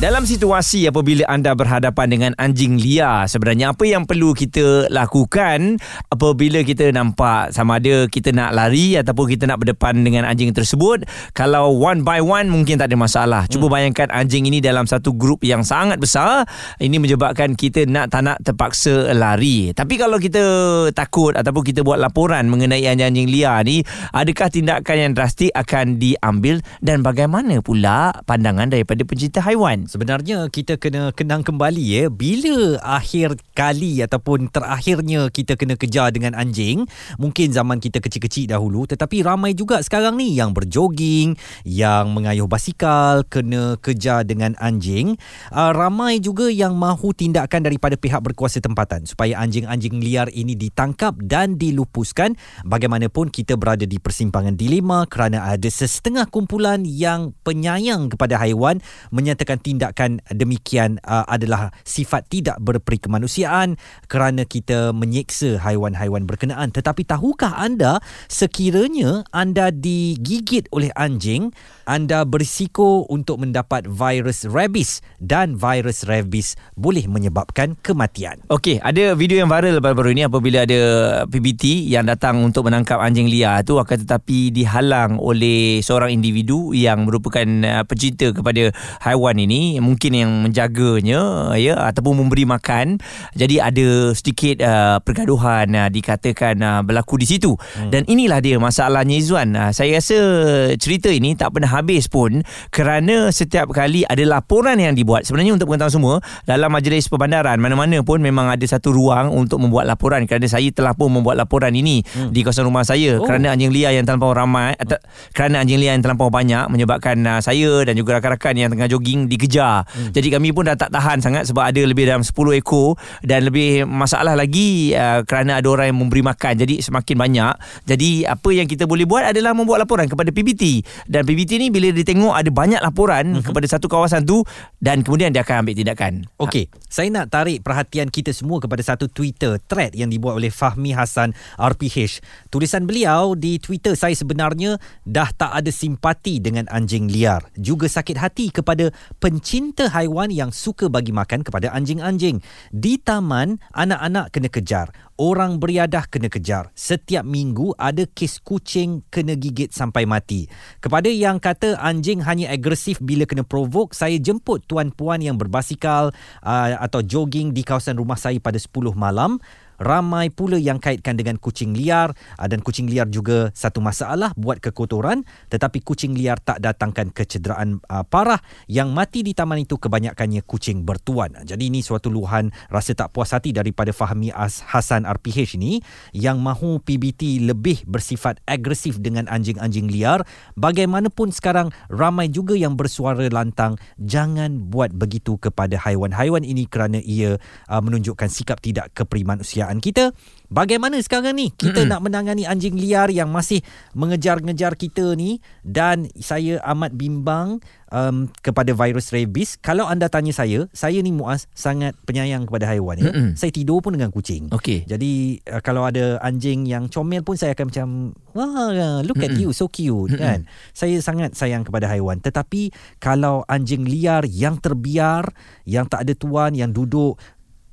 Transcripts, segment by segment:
Dalam situasi apabila anda berhadapan dengan anjing liar, sebenarnya apa yang perlu kita lakukan apabila kita nampak sama ada kita nak lari ataupun kita nak berdepan dengan anjing tersebut? Kalau one by one mungkin tak ada masalah. Cuba hmm. bayangkan anjing ini dalam satu grup yang sangat besar, ini menyebabkan kita nak tak nak terpaksa lari. Tapi kalau kita takut ataupun kita buat laporan mengenai anjing-anjing liar ni, adakah tindakan yang drastik akan diambil dan bagaimana pula pandangan daripada pencinta haiwan? Sebenarnya kita kena kenang kembali ya bila akhir kali ataupun terakhirnya kita kena kejar dengan anjing. Mungkin zaman kita kecil-kecil dahulu tetapi ramai juga sekarang ni yang berjoging, yang mengayuh basikal kena kejar dengan anjing. Uh, ramai juga yang mahu tindakan daripada pihak berkuasa tempatan supaya anjing-anjing liar ini ditangkap dan dilupuskan. Bagaimanapun kita berada di persimpangan dilema kerana ada sesetengah kumpulan yang penyayang kepada haiwan menyatakan tindakan tindakan demikian uh, adalah sifat tidak berperi kemanusiaan kerana kita menyeksa haiwan-haiwan berkenaan. Tetapi tahukah anda sekiranya anda digigit oleh anjing anda berisiko untuk mendapat virus rabies dan virus rabies boleh menyebabkan kematian. Okey, ada video yang viral baru-baru ini apabila ada PBT yang datang untuk menangkap anjing liar tu akan tetapi dihalang oleh seorang individu yang merupakan uh, pecinta kepada haiwan ini, mungkin yang menjaganya ya ataupun memberi makan. Jadi ada sedikit uh, pergaduhan uh, dikatakan uh, berlaku di situ. Hmm. Dan inilah dia masalahnya Izwan. Uh, saya rasa cerita ini tak pernah habis pun kerana setiap kali ada laporan yang dibuat. Sebenarnya untuk pengetahuan semua dalam majlis perbandaran mana-mana pun memang ada satu ruang untuk membuat laporan. Kerana saya telah pun membuat laporan ini hmm. di kawasan rumah saya. Oh. kerana anjing liar yang terlampau ramai atau kerana anjing liar yang terlampau banyak menyebabkan uh, saya dan juga rakan-rakan yang tengah jogging dikejar. Hmm. jadi kami pun dah tak tahan sangat sebab ada lebih dalam 10 ekor dan lebih masalah lagi uh, kerana ada orang yang memberi makan. Jadi semakin banyak. Jadi apa yang kita boleh buat adalah membuat laporan kepada PBT dan PBT ni bila dia tengok ada banyak laporan uh-huh. kepada satu kawasan tu dan kemudian dia akan ambil tindakan. Okey, ha. saya nak tarik perhatian kita semua kepada satu Twitter thread yang dibuat oleh Fahmi Hasan RPH. Tulisan beliau di Twitter saya sebenarnya dah tak ada simpati dengan anjing liar, juga sakit hati kepada pencinta haiwan yang suka bagi makan kepada anjing-anjing. Di taman, anak-anak kena kejar orang beriadah kena kejar. Setiap minggu ada kes kucing kena gigit sampai mati. Kepada yang kata anjing hanya agresif bila kena provok, saya jemput tuan-puan yang berbasikal uh, atau jogging di kawasan rumah saya pada 10 malam ramai pula yang kaitkan dengan kucing liar. Ah, dan kucing liar juga satu masalah buat kekotoran. Tetapi kucing liar tak datangkan kecederaan uh, parah. Yang mati di taman itu kebanyakannya kucing bertuan. Jadi ini suatu luahan rasa tak puas hati daripada Fahmi As Hasan RPH ini. Yang mahu PBT lebih bersifat agresif dengan anjing-anjing liar. Bagaimanapun sekarang ramai juga yang bersuara lantang jangan buat begitu kepada haiwan-haiwan ini kerana ia menunjukkan sikap tidak keprimanusiaan kerajaan kita. Bagaimana sekarang ni? Kita nak menangani anjing liar yang masih mengejar-ngejar kita ni. Dan saya amat bimbang um, kepada virus rabies. Kalau anda tanya saya saya ni Muaz sangat penyayang kepada haiwan ya saya tidur pun dengan kucing. Okay. jadi uh, kalau ada anjing yang comel pun saya akan macam wah look at you so cute kan? Saya sangat sayang kepada haiwan. Tetapi kalau anjing liar yang terbiar yang tak ada tuan yang duduk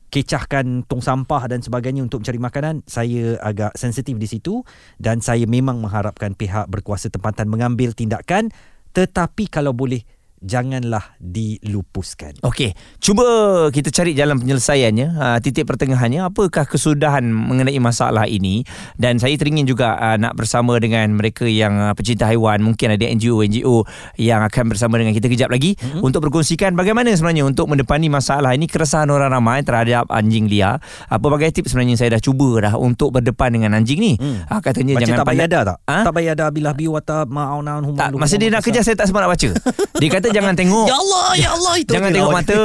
kecahkan tong sampah dan sebagainya untuk mencari makanan saya agak sensitif di situ dan saya memang mengharapkan pihak berkuasa tempatan mengambil tindakan. Tetapi kalau boleh janganlah dilupuskan. Okey, cuba kita cari jalan penyelesaiannya, uh, titik pertengahannya, apakah kesudahan mengenai masalah ini dan saya teringin juga uh, nak bersama dengan mereka yang uh, pecinta haiwan, mungkin ada NGO-NGO yang akan bersama dengan kita kejap lagi mm-hmm. untuk berkongsikan bagaimana sebenarnya untuk mendepani masalah ini keresahan orang ramai terhadap anjing liar. Apa bagai tips sebenarnya saya dah cuba dah untuk berdepan dengan anjing ni. Mm. Uh, katanya baca jangan tak payah dah tak? Ha? Tak payah dah bilah biwata ma'aunaun humam. Tak, masa dia nak kejar saya tak sempat nak baca. Dia kata kata jangan tengok. Ya Allah, ya Allah itu. Jangan tengok lah. mata.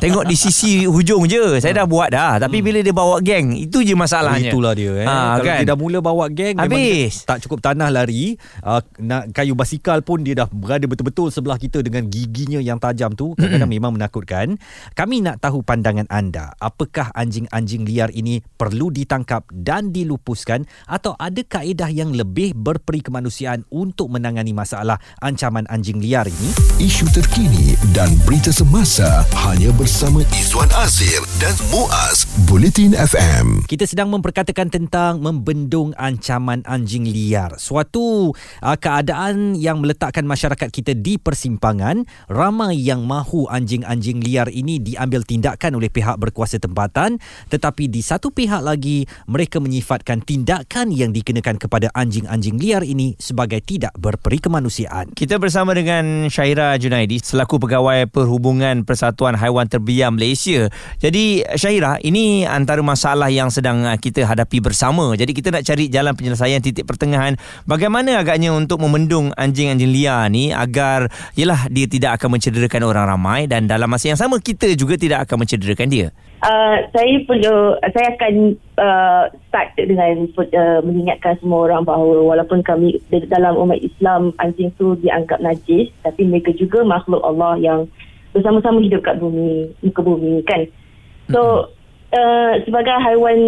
tengok di sisi hujung je. Saya dah buat dah. Tapi bila dia bawa geng, itu je masalahnya. itulah dia eh. Ah, Kalau kan? dia dah mula bawa geng memang Habis. dia tak cukup tanah lari, uh, nak kayu basikal pun dia dah berada betul-betul sebelah kita dengan giginya yang tajam tu. Kadang-kadang memang menakutkan. Kami nak tahu pandangan anda. Apakah anjing-anjing liar ini perlu ditangkap dan dilupuskan atau ada kaedah yang lebih berperi kemanusiaan untuk menangani masalah ancaman anjing liar ini? Isu terkini dan berita semasa hanya bersama Izwan Azir dan Muaz Bulletin FM. Kita sedang memperkatakan tentang membendung ancaman anjing liar. Suatu uh, keadaan yang meletakkan masyarakat kita di persimpangan. Ramai yang mahu anjing-anjing liar ini diambil tindakan oleh pihak berkuasa tempatan tetapi di satu pihak lagi mereka menyifatkan tindakan yang dikenakan kepada anjing-anjing liar ini sebagai tidak berperi kemanusiaan. Kita bersama dengan Syaira Junaidi selaku pegawai perhubungan Persatuan Haiwan Terbiar Malaysia. Jadi Syaira, ini antara masalah yang sedang uh, kita hadapi bersama. Jadi kita nak cari jalan penyelesaian titik pertengahan. Bagaimana agaknya untuk memendung anjing-anjing liar ni agar yalah dia tidak akan mencederakan orang ramai dan dalam masa yang sama kita juga tidak akan mencederakan dia. Uh, saya perlu saya akan uh, start dengan uh, mengingatkan semua orang bahawa walaupun kami dalam umat Islam anjing tu dianggap najis tapi mereka juga makhluk Allah yang bersama-sama hidup kat bumi muka bumi kan? So uh, sebagai haiwan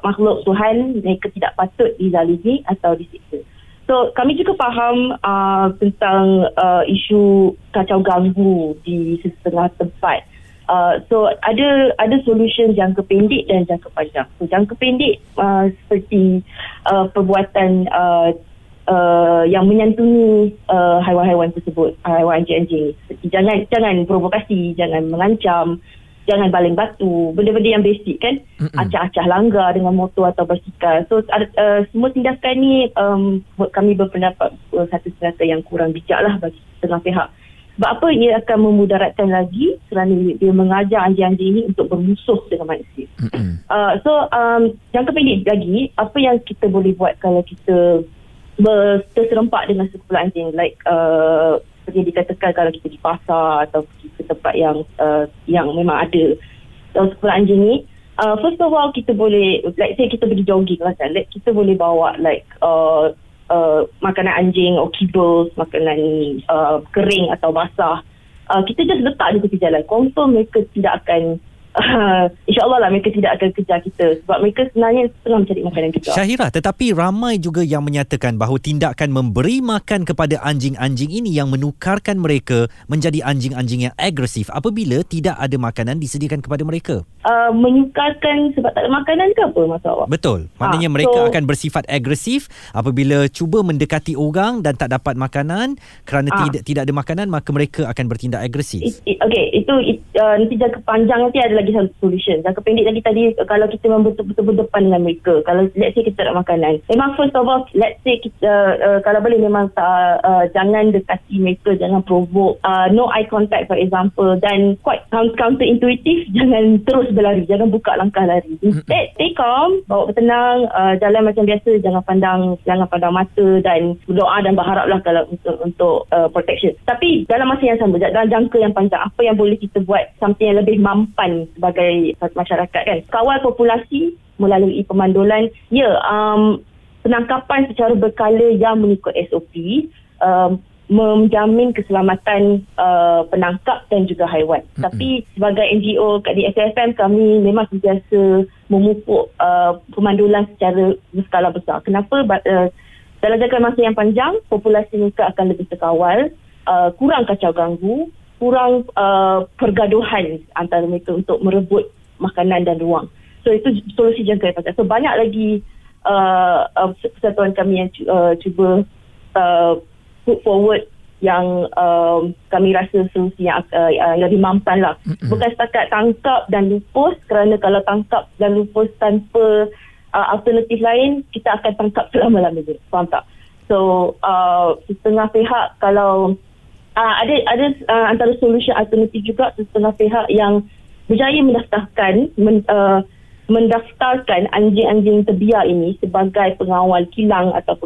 makhluk Tuhan mereka tidak patut dizalimi atau disiksa. So kami juga faham uh, tentang uh, isu kacau ganggu di setengah tempat. Uh, so ada ada solution jangka pendek dan jangka panjang. So jangka pendek uh, seperti uh, perbuatan uh, uh, yang menyantuni uh, haiwan-haiwan tersebut, haiwan anjing-anjing. Seperti jangan jangan provokasi, jangan mengancam, jangan baling batu, benda-benda yang basic kan. Acah-acah langgar dengan motor atau basikal. So ada, uh, semua tindakan ni um, kami berpendapat uh, satu tindakan yang kurang bijak lah bagi setengah pihak. Sebab apa? Ia akan memudaratkan lagi kerana dia mengajar anjing-anjing ini untuk bermusuh dengan manusia. Uh, so um, jangka pendek lagi, apa yang kita boleh buat kalau kita berserempak dengan sekumpulan anjing? Like uh, seperti yang dikatakan kalau kita di pasar atau pergi ke tempat yang uh, yang memang ada uh, sekumpulan anjing ni uh, first of all kita boleh like say kita pergi jogging lah kan like, kita boleh bawa like uh, uh, makanan anjing or kibbles makanan uh, kering atau basah uh, kita just letak di tepi jalan. Confirm mereka tidak akan uh, insyaAllah lah mereka tidak akan kejar kita sebab mereka sebenarnya tengah mencari makanan juga Syahira, tetapi ramai juga yang menyatakan bahawa tindakan memberi makan kepada anjing-anjing ini yang menukarkan mereka menjadi anjing-anjing yang agresif apabila tidak ada makanan disediakan kepada mereka. uh, menyukarkan sebab tak ada makanan ke apa maksud awak? Betul. Maknanya Ah, mereka so- akan bersifat agresif apabila cuba mendekati orang dan tak dapat makanan kerana Ah. tidak tidak ada makanan maka mereka akan bertindak agresif. It, it, okay, itu it, uh, nanti jangka panjang nanti ada lagi satu solution. Jangka pendek lagi tadi uh, kalau kita memang betul-betul berdepan dengan mereka. Kalau let's say kita nak makanan. Memang first of all, let's say kita uh, kalau boleh memang uh, uh, jangan dekati mereka, jangan provoke. Uh, no eye contact for example dan quite counter intuitive jangan terus berlari, jangan buka langkah lari. Instead, stay calm, bawa bertenang, uh, jalan macam biasa, jangan pandang jangan pandang mata dan berdoa dan berharaplah kalau untuk untuk uh, protection. Tapi dalam masa yang sama, dalam jangka yang panjang, apa yang boleh kita buat something yang lebih mampan sebagai masyarakat kan? Kawal populasi melalui pemandulan. Ya, um, penangkapan secara berkala yang mengikut SOP um, menjamin keselamatan uh, penangkap dan juga haiwan. Mm-hmm. Tapi sebagai NGO kat di SFM kami memang sentiasa memupuk uh, pemandulan secara berskala besar. Kenapa? Uh, dalam jangka masa yang panjang, populasi mereka akan lebih terkawal, uh, kurang kacau ganggu, kurang uh, pergaduhan antara mereka untuk merebut makanan dan ruang. So itu solusi jangka yang panjang. So banyak lagi uh, uh, persatuan kami yang uh, cuba uh, put forward yang um, kami rasa solusi yang uh, yang lebih mampan lah. Mm-hmm. Bukan setakat tangkap dan lupus kerana kalau tangkap dan lupus tanpa uh, alternatif lain, kita akan tangkap selama-lamanya. Faham tak? So, uh, setengah pihak kalau uh, ada ada uh, antara solusi alternatif juga setengah pihak yang berjaya mendaftarkan men, uh, mendaftarkan anjing-anjing terbiar ini sebagai pengawal kilang atau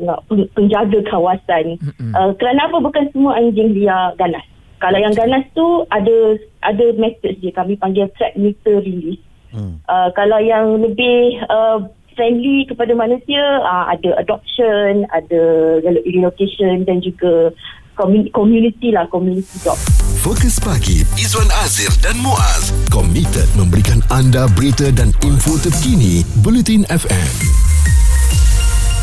penjaga kawasan. Uh, kerana apa bukan semua anjing liar ganas. Kalau yang ganas tu ada ada method dia kami panggil track meter release. Hmm. Uh, kalau yang lebih uh, friendly kepada manusia uh, ada adoption, ada relocation dan juga community lah, community job. Fokus pagi Izwan Azir dan Muaz komited memberikan anda berita dan info terkini Bulletin FM.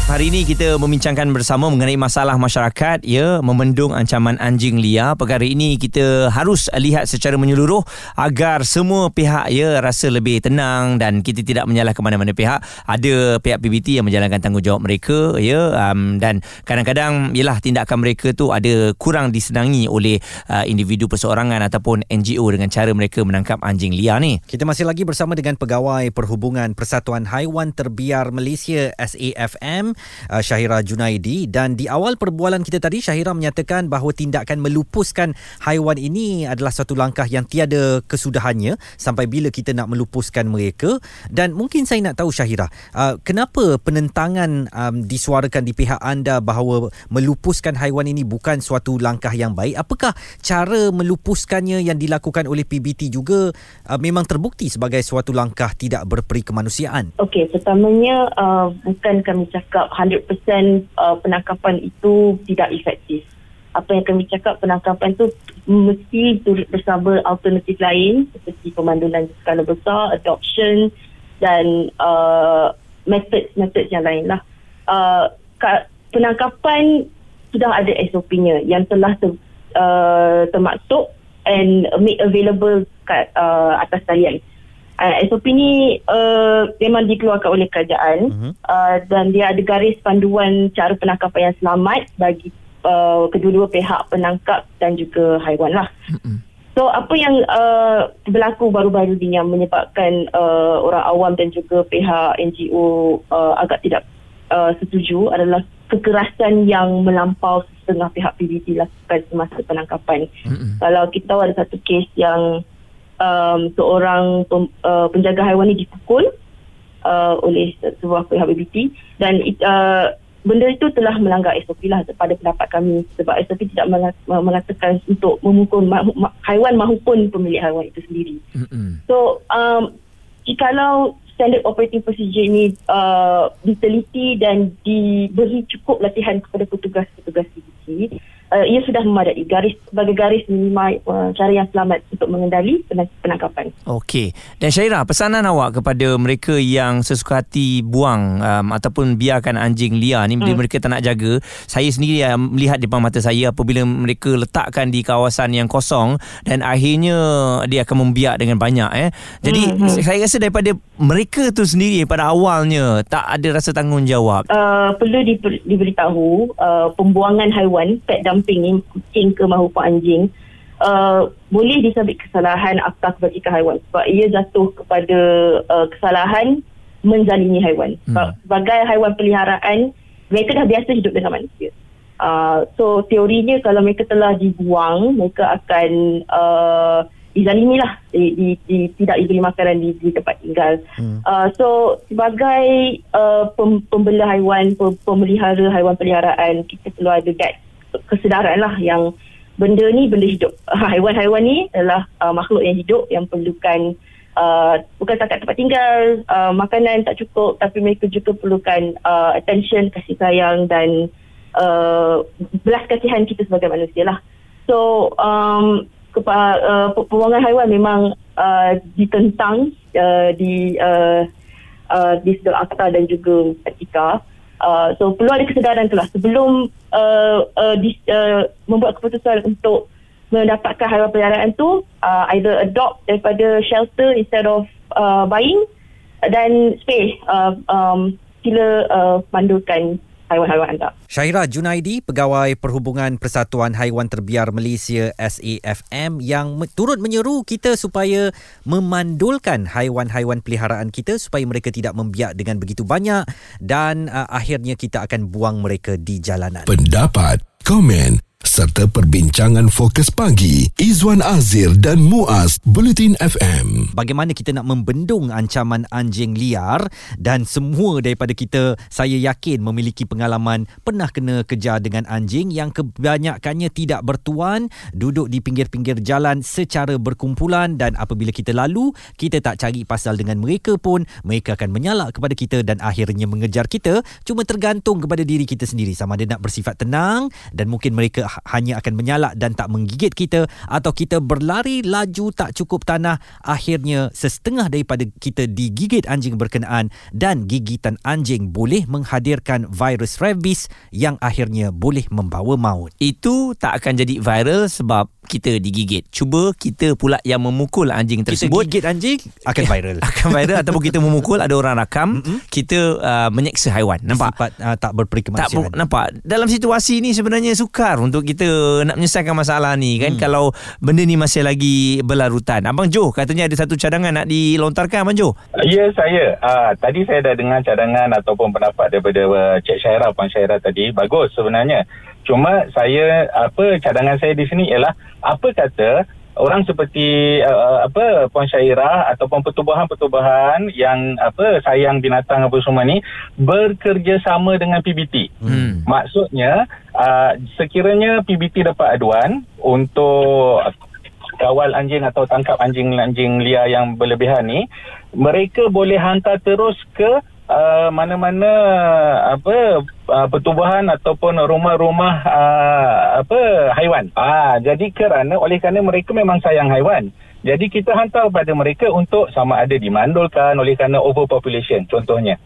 Hari ini kita membincangkan bersama mengenai masalah masyarakat ya memendung ancaman anjing liar. Perkara ini kita harus lihat secara menyeluruh agar semua pihak ya rasa lebih tenang dan kita tidak menyalahkan mana-mana pihak. Ada pihak PBT yang menjalankan tanggungjawab mereka ya um, dan kadang-kadang ialah tindakan mereka tu ada kurang disenangi oleh uh, individu perseorangan ataupun NGO dengan cara mereka menangkap anjing liar ni. Kita masih lagi bersama dengan pegawai Perhubungan Persatuan Haiwan Terbiar Malaysia SAFM uh, Syahira Junaidi. Dan di awal perbualan kita tadi Syahira menyatakan bahawa tindakan melupuskan haiwan ini adalah satu langkah yang tiada kesudahannya sampai bila kita nak melupuskan mereka. Dan mungkin saya nak tahu Syahira uh, kenapa penentangan um, disuarakan di pihak anda bahawa melupuskan haiwan ini bukan suatu langkah yang baik? Apakah cara melupuskannya yang dilakukan oleh PBT juga uh, memang terbukti sebagai suatu langkah tidak berperi kemanusiaan okey pertamanya uh, bukan kami cakap 100% uh, penangkapan itu tidak efektif. Apa yang kami cakap penangkapan itu mesti turut bersama alternatif lain seperti pemandulan skala besar, adoption dan uh, metod-metod yang lain lah. Uh, penangkapan sudah ada SOP-nya yang telah ter, uh, termaktub and made available kat uh, atas talian. Uh, SOP ni uh, memang dikeluarkan oleh kerajaan uh-huh. uh, dan dia ada garis panduan cara penangkapan yang selamat bagi uh, kedua-dua pihak penangkap dan juga haiwan lah. Uh-huh. So apa yang uh, berlaku baru-baru ini yang menyebabkan uh, orang awam dan juga pihak NGO uh, agak tidak uh, setuju adalah kekerasan yang melampau setengah pihak PBT lakukan semasa penangkapan. Uh-huh. Kalau kita ada satu kes yang um, seorang pem, uh, penjaga haiwan ini dipukul uh, oleh sebuah pihak BBT dan uh, benda itu telah melanggar SOP lah pada pendapat kami sebab SOP tidak mengatakan untuk memukul ma- ma- haiwan maupun pemilik haiwan itu sendiri. Mm-hmm. So, um, jikalau standard operating procedure ini uh, diteliti dan diberi cukup latihan kepada petugas-petugas BBT, uh, ia sudah memadai garis sebagai garis minimal uh, cara yang selamat untuk mengendali penangkapan. Okey. Dan Syaira, pesanan awak kepada mereka yang sesuka hati buang um, ataupun biarkan anjing liar ni bila hmm. mereka tak nak jaga, saya sendiri uh, melihat di depan mata saya apabila mereka letakkan di kawasan yang kosong dan akhirnya dia akan membiak dengan banyak eh. Jadi hmm. hmm. saya rasa daripada mereka tu sendiri pada awalnya tak ada rasa tanggungjawab. Uh, perlu di- diberitahu uh, pembuangan haiwan pet dump dumping ni kucing ke maupun anjing uh, boleh disabit kesalahan akta kebajikan haiwan sebab ia jatuh kepada uh, kesalahan menzalimi haiwan hmm. sebagai haiwan peliharaan mereka dah biasa hidup dengan manusia uh, so teorinya kalau mereka telah dibuang mereka akan uh, dizalimi lah di, di, di, tidak diberi makanan di, di tempat tinggal hmm. uh, so sebagai uh, pem, pembela haiwan pem, pemelihara haiwan peliharaan kita perlu ada guide kesedaran lah yang benda ni benda hidup. Haiwan-haiwan ni adalah uh, makhluk yang hidup yang perlukan uh, bukan setakat tempat tinggal, uh, makanan tak cukup tapi mereka juga perlukan uh, attention, kasih sayang dan uh, belas kasihan kita sebagai manusia lah. So, um, kepa, uh, pembuangan haiwan memang uh, ditentang uh, di uh, uh, di sedul akta dan juga etika. Uh, so perlu ada kesedaran itulah sebelum uh, uh, dis, uh, membuat keputusan untuk mendapatkan haiwan peliharaan tu uh, either adopt daripada shelter instead of uh, buying dan spay uh, um, sila uh, mandulkan haiwan-haiwan anda. Syaira Junaidi, Pegawai Perhubungan Persatuan Haiwan Terbiar Malaysia SAFM yang turut menyeru kita supaya memandulkan haiwan-haiwan peliharaan kita supaya mereka tidak membiak dengan begitu banyak dan uh, akhirnya kita akan buang mereka di jalanan. Pendapat, komen serta perbincangan fokus pagi. Izwan Azir dan Muaz Bulletin FM. Bagaimana kita nak membendung ancaman anjing liar dan semua daripada kita saya yakin memiliki pengalaman pernah kena kejar dengan anjing yang kebanyakannya tidak bertuan duduk di pinggir-pinggir jalan secara berkumpulan dan apabila kita lalu kita tak cari pasal dengan mereka pun mereka akan menyalak kepada kita dan akhirnya mengejar kita. Cuma tergantung kepada diri kita sendiri. Sama ada nak bersifat tenang dan mungkin mereka ha- hanya akan menyalak dan tak menggigit kita atau kita berlari laju tak cukup tanah akhirnya sesetengah daripada kita digigit anjing berkenaan dan gigitan anjing boleh menghadirkan virus rabies yang akhirnya boleh membawa maut. Itu tak akan jadi viral sebab kita digigit. Cuba kita pula yang memukul anjing Kita tersebut. gigit anjing akan viral. akan viral ataupun kita memukul ada orang rakam. Kita uh, menyeksa haiwan. Nampak? Sifat uh, tak berperi tak nampak? Dalam situasi ni sebenarnya sukar untuk kita nak menyelesaikan masalah ni kan. Hmm. kalau benda ni masih lagi berlarutan. Abang Jo katanya ada satu cadangan nak dilontarkan abang Jo Ya saya. Uh, Tadi saya dah dengar cadangan Ataupun pendapat daripada uh, Cik Syairah Puan Syairah tadi. Bagus sebenarnya Cuma saya Apa cadangan saya di sini ialah Apa kata Orang seperti uh, apa Puan Syairah ataupun pertubuhan-pertubuhan yang apa sayang binatang apa semua ni bekerjasama dengan PBT. hmm. Maksudnya uh, sekiranya PBT dapat aduan untuk kawal anjing atau tangkap anjing-anjing liar yang berlebihan ni, mereka boleh hantar terus ke uh, mana-mana apa uh, pertubuhan ataupun rumah-rumah uh, apa haiwan. Ah jadi kerana oleh kerana mereka memang sayang haiwan. Jadi kita hantar pada mereka untuk sama ada dimandulkan oleh kerana overpopulation contohnya.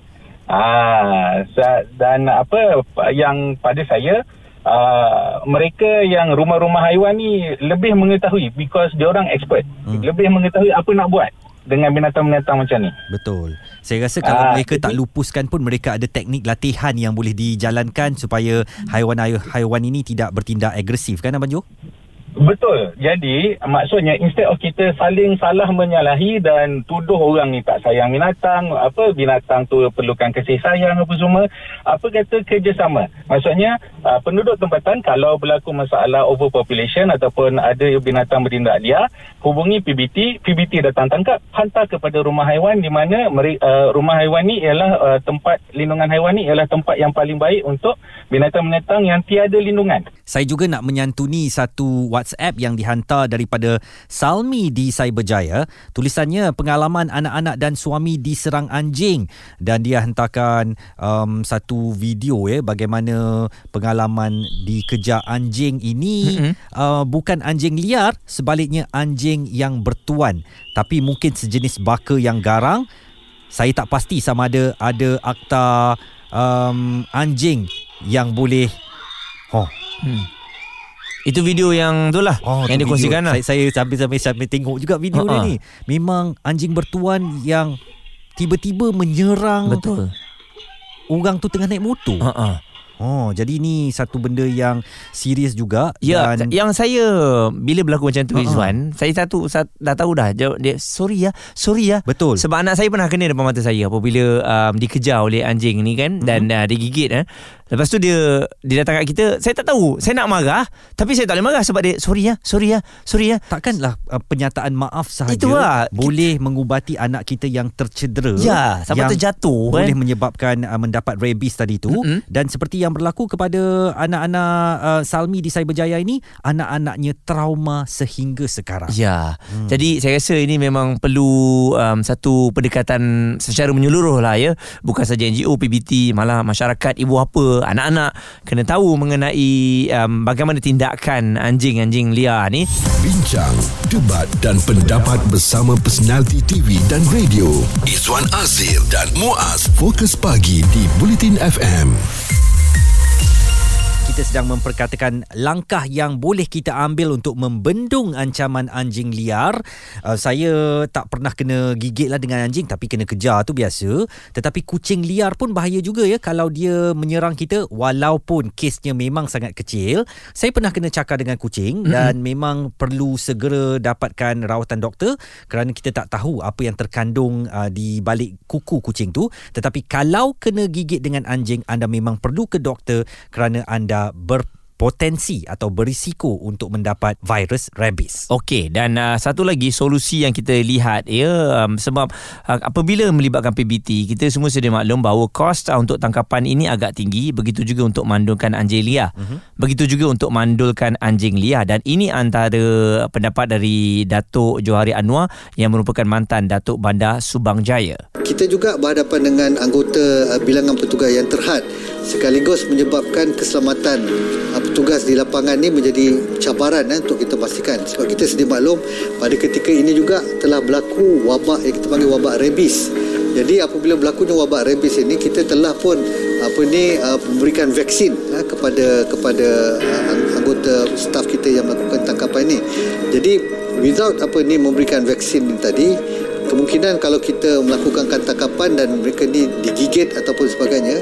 Ah sa- dan apa yang pada saya uh, mereka yang rumah-rumah haiwan ni lebih mengetahui because dia orang expert. Hmm. Lebih mengetahui apa nak buat dengan binatang-binatang macam ni. Betul. Saya rasa kalau Ah, mereka tak lupuskan pun mereka ada teknik latihan yang boleh dijalankan supaya haiwan-haiwan ini tidak bertindak agresif kan Abang Jo? Betul. Jadi maksudnya instead of kita saling salah menyalahi dan tuduh orang ni tak sayang binatang, apa binatang tu perlukan kasih sayang apa semua, apa kata kerjasama. Maksudnya uh, penduduk tempatan kalau berlaku masalah overpopulation ataupun ada binatang bertindak liar, hubungi PBT, PBT datang tangkap, hantar kepada rumah haiwan di mana uh, rumah haiwan ni ialah uh, tempat lindungan haiwan ni ialah tempat yang paling baik untuk binatang-binatang yang tiada lindungan. Saya juga nak menyantuni satu WhatsApp yang dihantar daripada Salmi di Cyberjaya. Tulisannya pengalaman anak-anak dan suami diserang anjing dan dia hantarkan um, satu video ya bagaimana pengalaman dikejar anjing ini mm-hmm. uh, bukan anjing liar sebaliknya anjing yang bertuan tapi mungkin sejenis baka yang garang. Saya tak pasti sama ada ada akta um, anjing yang boleh Oh, Hmm. Itu video yang tu lah Oh, yang dikongsikan lah. Saya, saya sambil-sambil sambil tengok juga video Ha-ha. dia ni. Memang anjing bertuan yang tiba-tiba menyerang Betul. orang tu tengah naik motor. Ha ah. Oh, jadi ni satu benda yang serius juga Ya, dan yang saya bila berlaku macam tu. Izwan, saya satu sa- dah tahu dah. Jawab dia sorry ya, sorry ya. betul. Sebab anak saya pernah kena depan mata saya apabila um, dikejar oleh anjing ni kan dan Mhm. uh, digigit eh. Lepas tu dia dia datang kat kita, saya tak tahu. Saya nak marah tapi saya tak boleh marah sebab dia sorry ya, sorry ya, sorry ya. Takkanlah uh, penyataan maaf sahaja Itulah. boleh mengubati anak kita yang tercedera Ya, sampai yang terjatuh boleh kan. menyebabkan uh, mendapat rabies tadi tu Mm-mm. dan seperti yang berlaku kepada anak-anak uh, Salmi di Cyberjaya ini anak-anaknya trauma sehingga sekarang. Ya. Hmm. Jadi saya rasa ini memang perlu um, satu pendekatan secara menyeluruh lah ya. Bukan saja NGO, PBT, malah masyarakat, ibu apa, anak-anak kena tahu mengenai um, bagaimana tindakan anjing-anjing liar ni. Bincang, debat dan pendapat bersama personaliti TV dan radio. Izwan Azir dan Muaz Fokus Pagi di Bulletin FM. Kita sedang memperkatakan langkah yang boleh kita ambil untuk membendung ancaman anjing liar. Uh, saya tak pernah kena gigit lah dengan anjing tapi kena kejar tu biasa. Tetapi kucing liar pun bahaya juga ya kalau dia menyerang kita walaupun kesnya memang sangat kecil. Saya pernah kena cakar dengan kucing mm-hmm. dan memang perlu segera dapatkan rawatan doktor kerana kita tak tahu apa yang terkandung uh, di balik kuku kucing tu. Tetapi kalau kena gigit dengan anjing anda memang perlu ke doktor kerana anda ber potensi atau berisiko untuk mendapat virus rabies. Okey dan uh, satu lagi solusi yang kita lihat ya um, sebab uh, apabila melibatkan PBT kita semua sedia maklum bahawa kos uh, untuk tangkapan ini agak tinggi begitu juga untuk mandulkan anjing liar. Uh-huh. Begitu juga untuk mandulkan anjing liar dan ini antara pendapat dari Datuk Johari Anwar yang merupakan mantan Datuk Bandar Subang Jaya. Kita juga berhadapan dengan anggota uh, bilangan petugas yang terhad sekaligus menyebabkan keselamatan uh, petugas di lapangan ni menjadi cabaran eh, untuk kita pastikan. Sebab kita sedia maklum pada ketika ini juga telah berlaku wabak yang kita panggil wabak rabies. Jadi apabila berlakunya wabak rabies ini kita telah pun apa ni uh, memberikan vaksin uh, kepada kepada uh, anggota staf kita yang melakukan tangkapan ini. Jadi without apa ni memberikan vaksin ini tadi kemungkinan kalau kita melakukan tangkapan dan mereka ni digigit ataupun sebagainya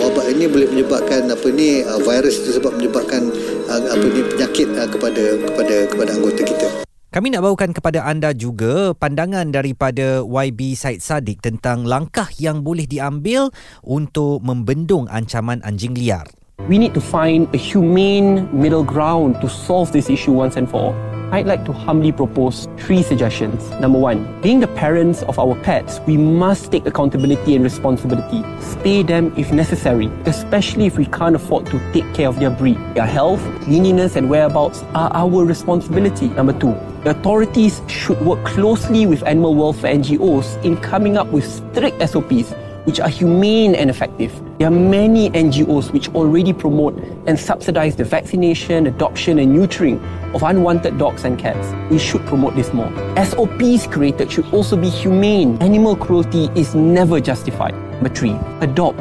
wabak ini boleh menyebabkan apa ni uh, virus itu sebab menyebabkan uh, apa ni penyakit uh, kepada kepada kepada anggota kita. Kami nak bawakan kepada anda juga pandangan daripada YB Said Sadiq tentang langkah yang boleh diambil untuk membendung ancaman anjing liar. We need to find a humane middle ground to solve this issue once and for all. I'd like to humbly propose three suggestions. Number one, being the parents of our pets, we must take accountability and responsibility. Spay them if necessary, especially if we can't afford to take care of their breed. Their health, cleanliness, and whereabouts are our responsibility. Number two, the authorities should work closely with animal welfare NGOs in coming up with strict SOPs which are humane and effective. There are many NGOs which already promote and subsidize the vaccination, adoption, and neutering of unwanted dogs and cats. We should promote this more. SOPs created should also be humane. Animal cruelty is never justified. Number three, adopt.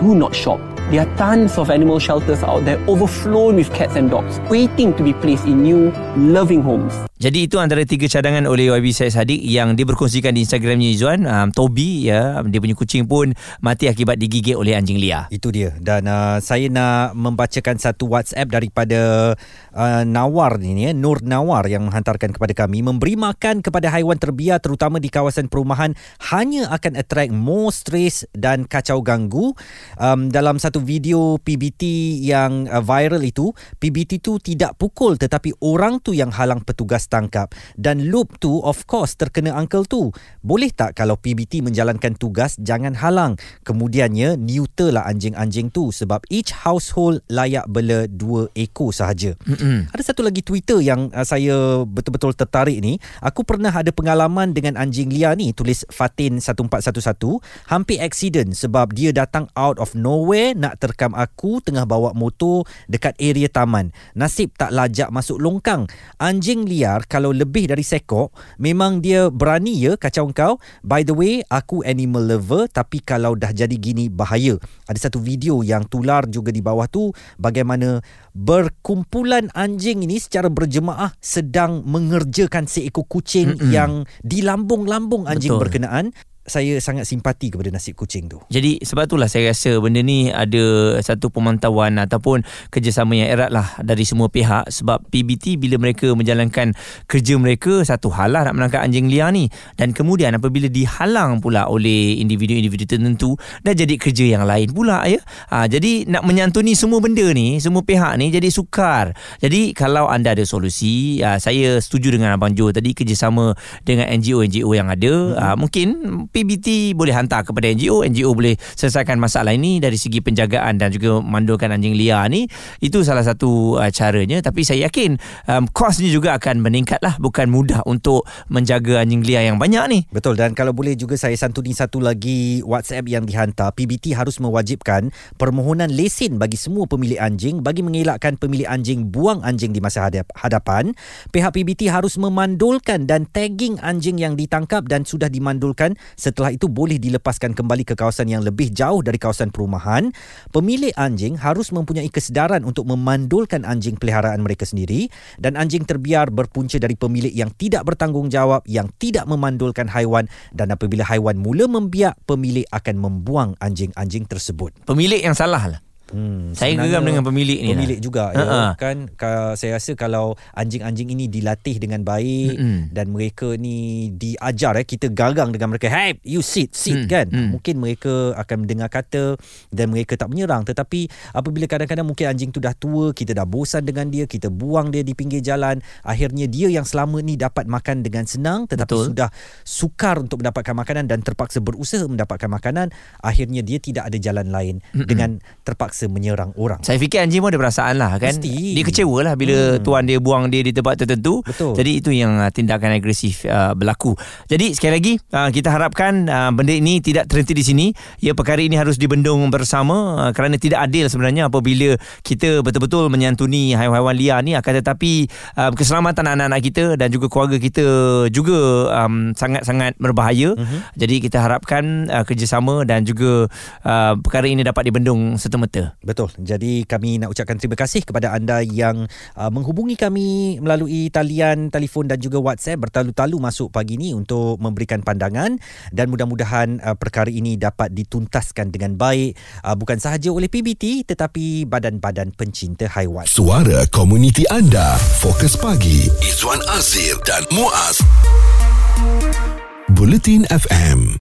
Do not shop. There are tons of animal shelters out there overflowing with cats and dogs, waiting to be placed in new, loving homes. Jadi itu antara tiga cadangan oleh YB Syed Saddiq yang dia berkongsikan di Instagramnya Izzuan. Um, Toby ya, dia punya kucing pun mati akibat digigit oleh anjing liar. Itu dia. Dan uh, saya nak membacakan satu WhatsApp daripada uh, Nawar ni ya, Nur Nawar yang menghantarkan kepada kami memberi makan kepada haiwan terbiar terutama di kawasan perumahan hanya akan attract more stress dan kacau ganggu. Um, dalam satu video PBT yang uh, viral itu, PBT tu tidak pukul tetapi orang tu yang halang petugas tangkap dan loop tu of course terkena uncle tu. Boleh tak kalau PBT menjalankan tugas jangan halang. Kemudiannya neuter lah anjing-anjing tu sebab each household layak bela dua ekor sahaja. Mm-hmm. Ada satu lagi Twitter yang uh, saya betul-betul tertarik ni. Aku pernah ada pengalaman dengan anjing liar ni tulis Fatin 1411 hampir accident sebab dia datang out of nowhere nak terkam aku tengah bawa motor dekat area taman. Nasib tak lajak masuk longkang. Anjing liar kalau lebih dari sekok memang dia berani ya kacau kau by the way aku animal lover tapi kalau dah jadi gini bahaya ada satu video yang tular juga di bawah tu bagaimana berkumpulan anjing ini secara berjemaah sedang mengerjakan seekor kucing Mm-mm. yang di lambung-lambung anjing Betul. berkenaan saya sangat simpati kepada nasib kucing tu. Jadi sebab itulah saya rasa benda ni ada satu pemantauan ataupun kerjasama yang erat lah dari semua pihak sebab PBT bila mereka menjalankan kerja mereka satu hal lah nak menangkap anjing liar ni dan kemudian apabila dihalang pula oleh individu-individu tertentu dah jadi kerja yang lain pula ya. Ha, jadi nak menyantuni semua benda ni semua pihak ni jadi sukar. Jadi kalau anda ada solusi ha, saya setuju dengan Abang Jo tadi kerjasama dengan NGO-NGO yang ada hmm. ha, mungkin PBT boleh hantar kepada NGO NGO boleh selesaikan masalah ini dari segi penjagaan dan juga mandulkan anjing liar ni. Itu salah satu uh, caranya. Tapi saya yakin um, kosnya juga akan meningkat lah. Bukan mudah untuk menjaga anjing liar yang banyak ni. Betul. Dan kalau boleh juga saya santuni satu lagi WhatsApp yang dihantar. PBT harus mewajibkan permohonan lesen bagi semua pemilik anjing bagi mengelakkan pemilik anjing buang anjing di masa hadap, hadapan. Pihak PBT harus memandulkan dan tagging anjing yang ditangkap dan sudah dimandulkan Setelah itu boleh dilepaskan kembali ke kawasan yang lebih jauh dari kawasan perumahan. Pemilik anjing harus mempunyai kesedaran untuk memandulkan anjing peliharaan mereka sendiri dan anjing terbiar berpunca dari pemilik yang tidak bertanggungjawab yang tidak memandulkan haiwan dan apabila haiwan mula membiak, pemilik akan membuang anjing-anjing tersebut. Pemilik yang salah lah. Hmm, Saya geram dengan pemilik ni lah. Pemilik juga ya. Kan ka, saya rasa kalau anjing-anjing ini dilatih dengan baik Mm-mm. dan mereka ni diajar eh kita garang dengan mereka, "Hey, you sit, sit" Hmm, kan. hmm. Mungkin mereka akan mendengar kata dan mereka tak menyerang tetapi apabila kadang-kadang mungkin anjing tu dah tua, kita dah bosan dengan dia, kita buang dia di pinggir jalan, akhirnya dia yang selama ni dapat makan dengan senang tetapi Betul. sudah sukar untuk mendapatkan makanan dan terpaksa berusaha mendapatkan makanan, akhirnya dia tidak ada jalan lain Mm-mm. dengan terpaksa menyerang orang. Saya fikir anjing pun ada perasaan lah kan Mesti. Dia kecewa lah bila hmm. tuan dia buang dia di tempat tertentu Betul. Jadi itu yang uh, tindakan agresif uh, berlaku Jadi sekali lagi uh, kita harapkan uh, benda ini tidak terhenti di sini Ya perkara ini harus dibendung bersama uh, Kerana tidak adil sebenarnya apabila kita betul-betul menyantuni haiwan-haiwan liar ni Akan tetapi uh, keselamatan anak-anak kita dan juga keluarga kita juga um, sangat-sangat berbahaya uh-huh. Jadi kita harapkan uh, kerjasama dan juga uh, perkara ini dapat dibendung serta-merta Betul. Jadi kami nak ucapkan terima kasih kepada anda yang uh, menghubungi kami melalui talian telefon dan juga WhatsApp bertalu-talu masuk pagi ni untuk memberikan pandangan dan mudah-mudahan uh, perkara ini dapat dituntaskan dengan baik uh, bukan sahaja oleh PBT tetapi badan-badan pencinta haiwan. Suara komuniti anda. Fokus pagi. Izwan Azir dan Muaz. Bulletin FM.